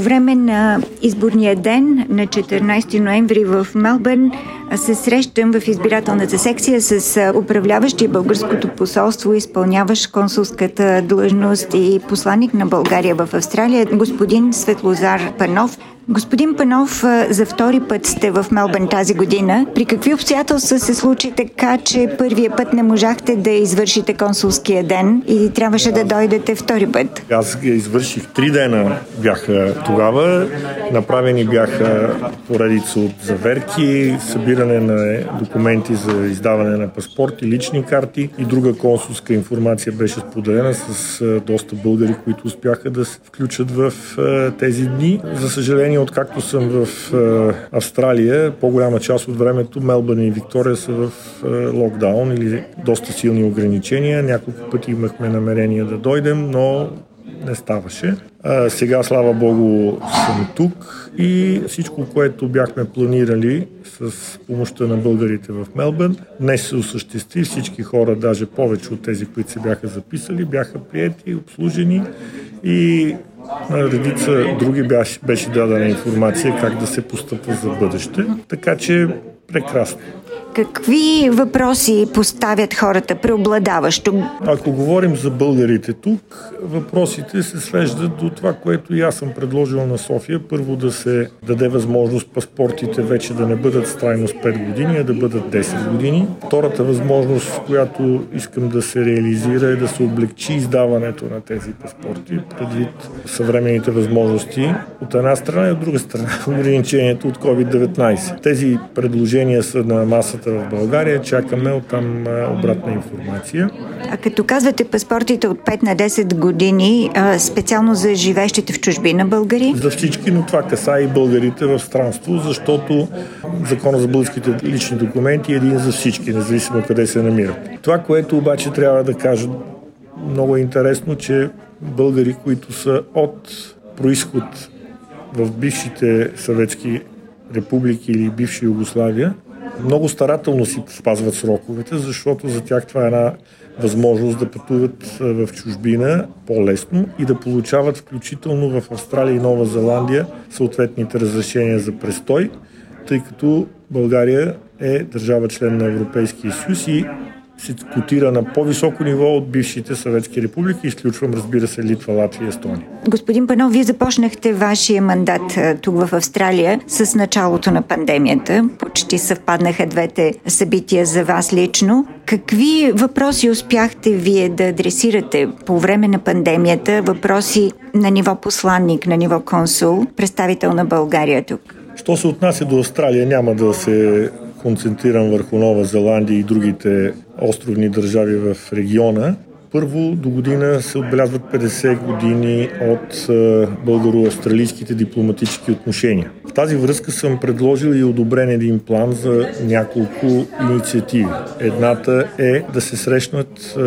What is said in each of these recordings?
По време на изборния ден на 14 ноември в Мелбърн се срещам в избирателната секция с управляващия българското посолство, изпълняващ консулската длъжност и посланник на България в Австралия, господин Светлозар Панов. Господин Панов, за втори път сте в Мелбърн тази година. При какви обстоятелства се случи така, че първия път не можахте да извършите консулския ден и трябваше да дойдете втори път? Аз извърших три дена бяха тогава. Направени бяха поредица от заверки, събиране на документи за издаване на паспорти, лични карти и друга консулска информация беше споделена с доста българи, които успяха да се включат в тези дни. За съжаление, откакто съм в Австралия, по-голяма част от времето Мелбърн и Виктория са в локдаун или доста силни ограничения. Няколко пъти имахме намерение да дойдем, но не ставаше. А, сега, слава Богу, съм тук и всичко, което бяхме планирали с помощта на българите в Мелбърн, днес се осъществи. Всички хора, даже повече от тези, които се бяха записали, бяха приети, обслужени и на редица други беше, беше дадена информация как да се постъпва за бъдеще. Така че прекрасно. Какви въпроси поставят хората преобладаващо? Ако говорим за българите тук, въпросите се свеждат до това, което и аз съм предложил на София. Първо да се даде възможност паспортите вече да не бъдат с трайност 5 години, а да бъдат 10 години. Втората възможност, която искам да се реализира е да се облегчи издаването на тези паспорти, предвид съвременните възможности от една страна и от друга страна ограничението от COVID-19. Тези предложения са на масата границата в България. Чакаме оттам обратна информация. А като казвате паспортите от 5 на 10 години, специално за живещите в чужбина българи? За всички, но това каса и българите в странство, защото Закона за българските лични документи е един за всички, независимо къде се намират. Това, което обаче трябва да кажа много е интересно, че българи, които са от происход в бившите съветски републики или бивша Югославия, много старателно си спазват сроковете, защото за тях това е една възможност да пътуват в чужбина по-лесно и да получават включително в Австралия и Нова Зеландия съответните разрешения за престой, тъй като България е държава член на Европейския съюз и се котира на по-високо ниво от бившите съветски републики. Изключвам, разбира се, Литва, Латвия и Естония. Господин Панов, вие започнахте вашия мандат тук в Австралия с началото на пандемията. Почти съвпаднаха двете събития за вас лично. Какви въпроси успяхте вие да адресирате по време на пандемията? Въпроси на ниво посланник, на ниво консул, представител на България тук? Що се отнася до Австралия, няма да се концентрирам върху Нова Зеландия и другите островни държави в региона. Първо, до година се отбелязват 50 години от българо-австралийските дипломатически отношения. В тази връзка съм предложил и одобрен един план за няколко инициативи. Едната е да се срещнат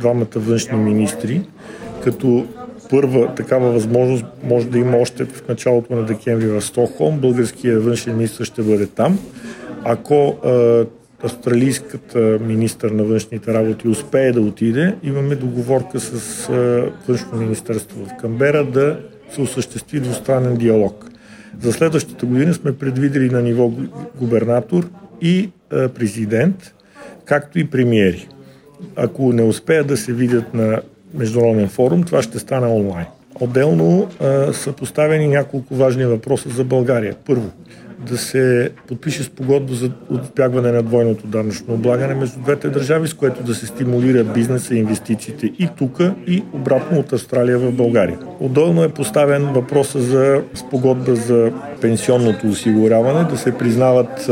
двамата външни министри, като първа такава възможност може да има още в началото на декември в Стокхолм. Българския външен министр ще бъде там. Ако австралийската министър на външните работи успее да отиде, имаме договорка с външно министерство в Камбера да се осъществи двустранен диалог. За следващата година сме предвидели на ниво губернатор и президент, както и премиери. Ако не успеят да се видят на международен форум, това ще стане онлайн. Отделно а, са поставени няколко важни въпроса за България. Първо, да се подпише с погодба за отбягване на двойното данъчно облагане между двете държави, с което да се стимулира бизнеса и инвестициите и тук, и обратно от Австралия в България. Отделно е поставен въпроса за спогодба за пенсионното осигуряване, да се признават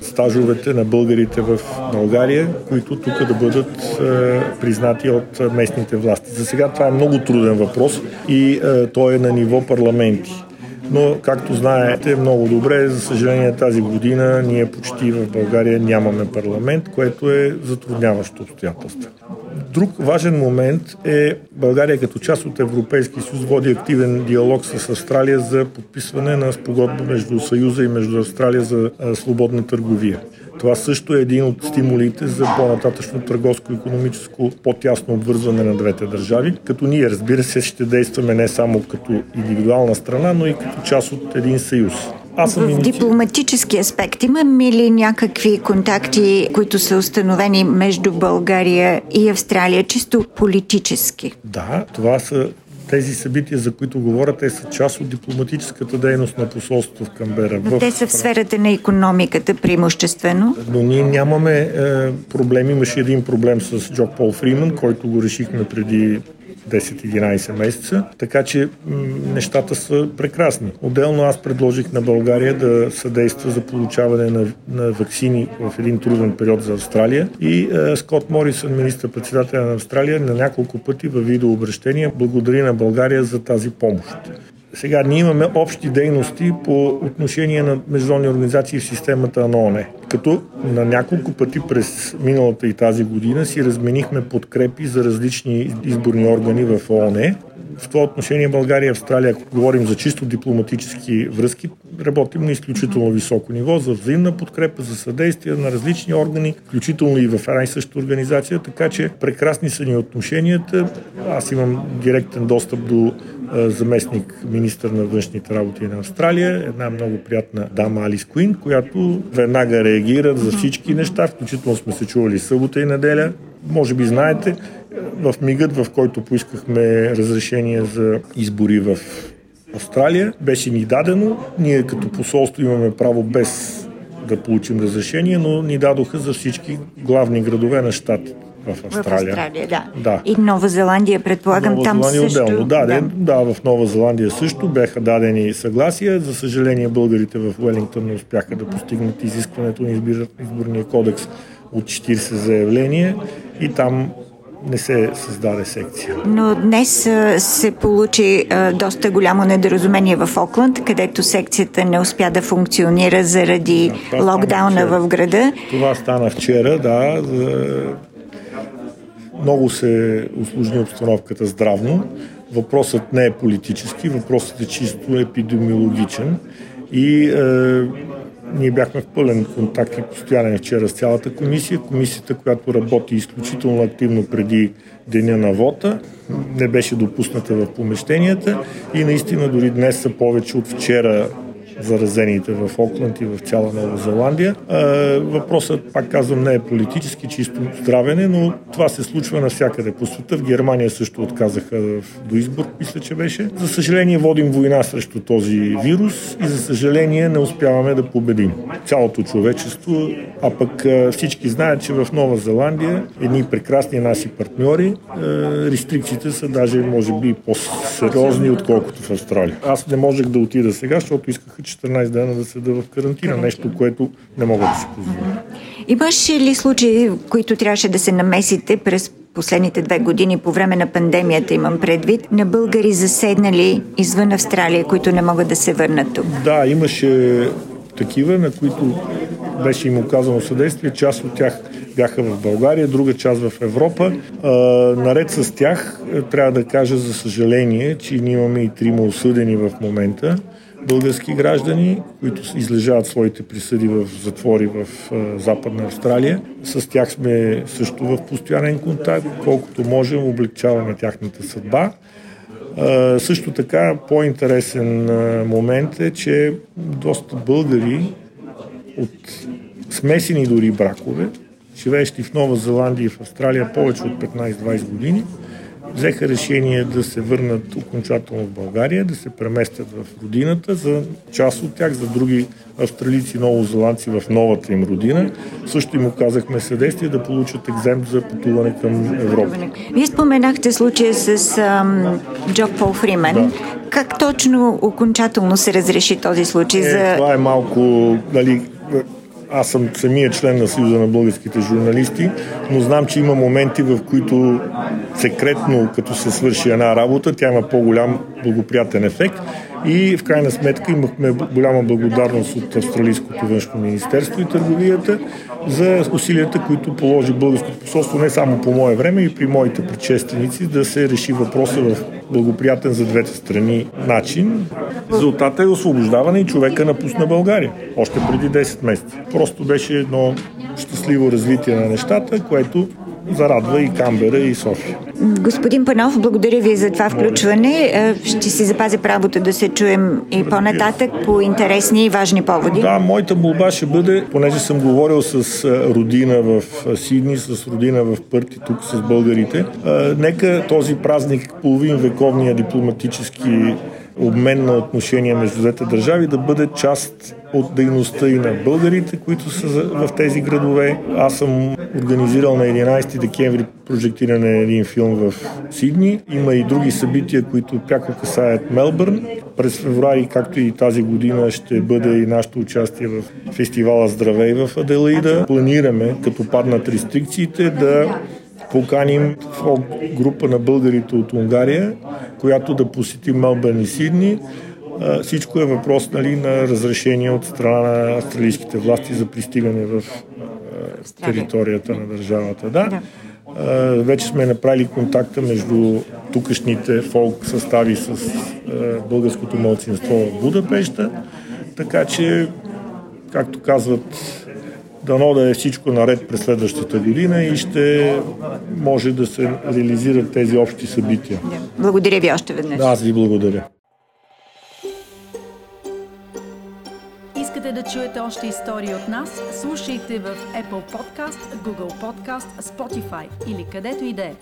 стажовете на българите в България, които тук да бъдат е, признати от местните власти. За сега това е много труден въпрос и е, той е на ниво парламенти но както знаете много добре, за съжаление тази година ние почти в България нямаме парламент, което е затрудняващо обстоятелство. Друг важен момент е България като част от Европейския съюз води активен диалог с Австралия за подписване на спогодба между Съюза и между Австралия за свободна търговия. Това също е един от стимулите за по-нататъчно търговско-економическо по-тясно обвързване на двете държави, като ние, разбира се, ще действаме не само като индивидуална страна, но и като част от един съюз. Аз съм в дипломатически аспект имаме ли някакви контакти, които са установени между България и Австралия, чисто политически? Да, това са тези събития, за които говоря, те са част от дипломатическата дейност на посолството в Камбера. Но те са в сферата на економиката преимуществено. Но ние нямаме е, проблем. Имаше един проблем с Джок Пол Фриман, който го решихме преди 10-11 месеца, така че нещата са прекрасни. Отделно аз предложих на България да съдейства за получаване на, на вакцини в един труден период за Австралия и е, Скот Морисън, министър-председател на Австралия, на няколко пъти във видеообращения благодари на България за тази помощ. Сега ние имаме общи дейности по отношение на международни организации в системата на ОНЕ. Като на няколко пъти през миналата и тази година си разменихме подкрепи за различни изборни органи в ОНЕ. В това отношение България и Австралия, ако говорим за чисто дипломатически връзки, работим на изключително високо ниво за взаимна подкрепа, за съдействие на различни органи, включително и в една и съща организация, така че прекрасни са ни отношенията. Аз имам директен достъп до заместник министър на външните работи на Австралия, една много приятна дама Алис Куин, която веднага реагира за всички неща, включително сме се чували събота и неделя. Може би знаете, в мигът, в който поискахме разрешение за избори в Австралия, беше ни дадено. Ние като посолство имаме право без да получим разрешение, но ни дадоха за всички главни градове на щатите в Австралия. В Австралия, да. да. И Нова Зеландия, предполагам, Нова там Зеландия също. Отделно. Да, да. да, в Нова Зеландия също бяха дадени съгласия. За съжаление, българите в Уелингтон не успяха да постигнат изискването на изборния кодекс от 40 заявления и там не се създаде секция. Но днес се получи доста голямо недоразумение в Окланд, където секцията не успя да функционира заради да, локдауна в града. Това стана вчера, да. Много се усложни обстановката здравно. Въпросът не е политически, въпросът е чисто епидемиологичен. И е, ние бяхме в пълен контакт и постоянен вчера с цялата комисия. Комисията, която работи изключително активно преди деня на вота, не беше допусната в помещенията и наистина дори днес са повече от вчера заразените в Окланд и в цяла Нова Зеландия. Въпросът, пак казвам, не е политически, чисто здравене, но това се случва навсякъде по света. В Германия също отказаха до избор, мисля, че беше. За съжаление водим война срещу този вирус и за съжаление не успяваме да победим цялото човечество, а пък всички знаят, че в Нова Зеландия едни прекрасни наши партньори, рестрикциите са даже, може би, по-сериозни, отколкото в Австралия. Аз не можех да отида сега, защото искаха 14 дена да седа в карантина, нещо, което не мога да си позволя. Имаше ли случаи, в които трябваше да се намесите през последните две години по време на пандемията, имам предвид, на българи заседнали извън Австралия, които не могат да се върнат тук? Да, имаше такива, на които беше им оказано съдействие. Част от тях бяха в България, друга част в Европа. А, наред с тях, трябва да кажа за съжаление, че ние имаме и трима осъдени в момента български граждани, които излежават своите присъди в затвори в Западна Австралия. С тях сме също в постоянен контакт. Колкото можем, облегчаваме тяхната съдба. Също така, по-интересен момент е, че доста българи от смесени дори бракове, живеещи в Нова Зеландия и в Австралия повече от 15-20 години, взеха решение да се върнат окончателно в България, да се преместят в родината, за част от тях, за други австралийци, новозеландци в новата им родина. Също им оказахме съдействие да получат екземп за пътуване към Европа. Вие споменахте случая с ам, Джок Пол Фримен. Да. Как точно окончателно се разреши този случай? Е, за... Това е малко, нали, аз съм самия член на Съюза на българските журналисти, но знам, че има моменти, в които секретно, като се свърши една работа, тя има по-голям благоприятен ефект. И в крайна сметка имахме голяма благодарност от Австралийското външно министерство и търговията за усилията, които положи българското посолство не само по мое време и при моите предшественици да се реши въпроса в благоприятен за двете страни начин. Резултата е освобождаване и човека напусна България още преди 10 месеца. Просто беше едно щастливо развитие на нещата, което зарадва и Камбера, и София. Господин Панов, благодаря ви за това включване. Е, ще си запазя правото да се чуем и по-нататък по интересни и важни поводи. Да, моята молба ще бъде, понеже съм говорил с е, родина в е, Сидни, с родина в Пърти, тук с българите, нека този празник, половин вековния дипломатически обмен на отношения между двете държави да бъде част от дейността и на българите, които са в тези градове. Аз съм организирал на 11 декември прожектиране на един филм в Сидни. Има и други събития, които пряко касаят Мелбърн. През февруари, както и тази година, ще бъде и нашето участие в фестивала Здравей в Аделаида. Планираме, като паднат рестрикциите, да поканим група на българите от Унгария, която да посети Мелбърн и Сидни. Всичко е въпрос нали, на разрешение от страна на австралийските власти за пристигане в територията на държавата. Да. Вече сме направили контакта между тукашните фолк състави с българското младсинство в Будапешта, така че, както казват Дано да е всичко наред през следващата година и ще може да се реализират тези общи събития. Благодаря ви още веднъж. Да, аз ви благодаря. Искате да чуете още истории от нас? Слушайте в Apple Podcast, Google Podcast, Spotify или където и да е.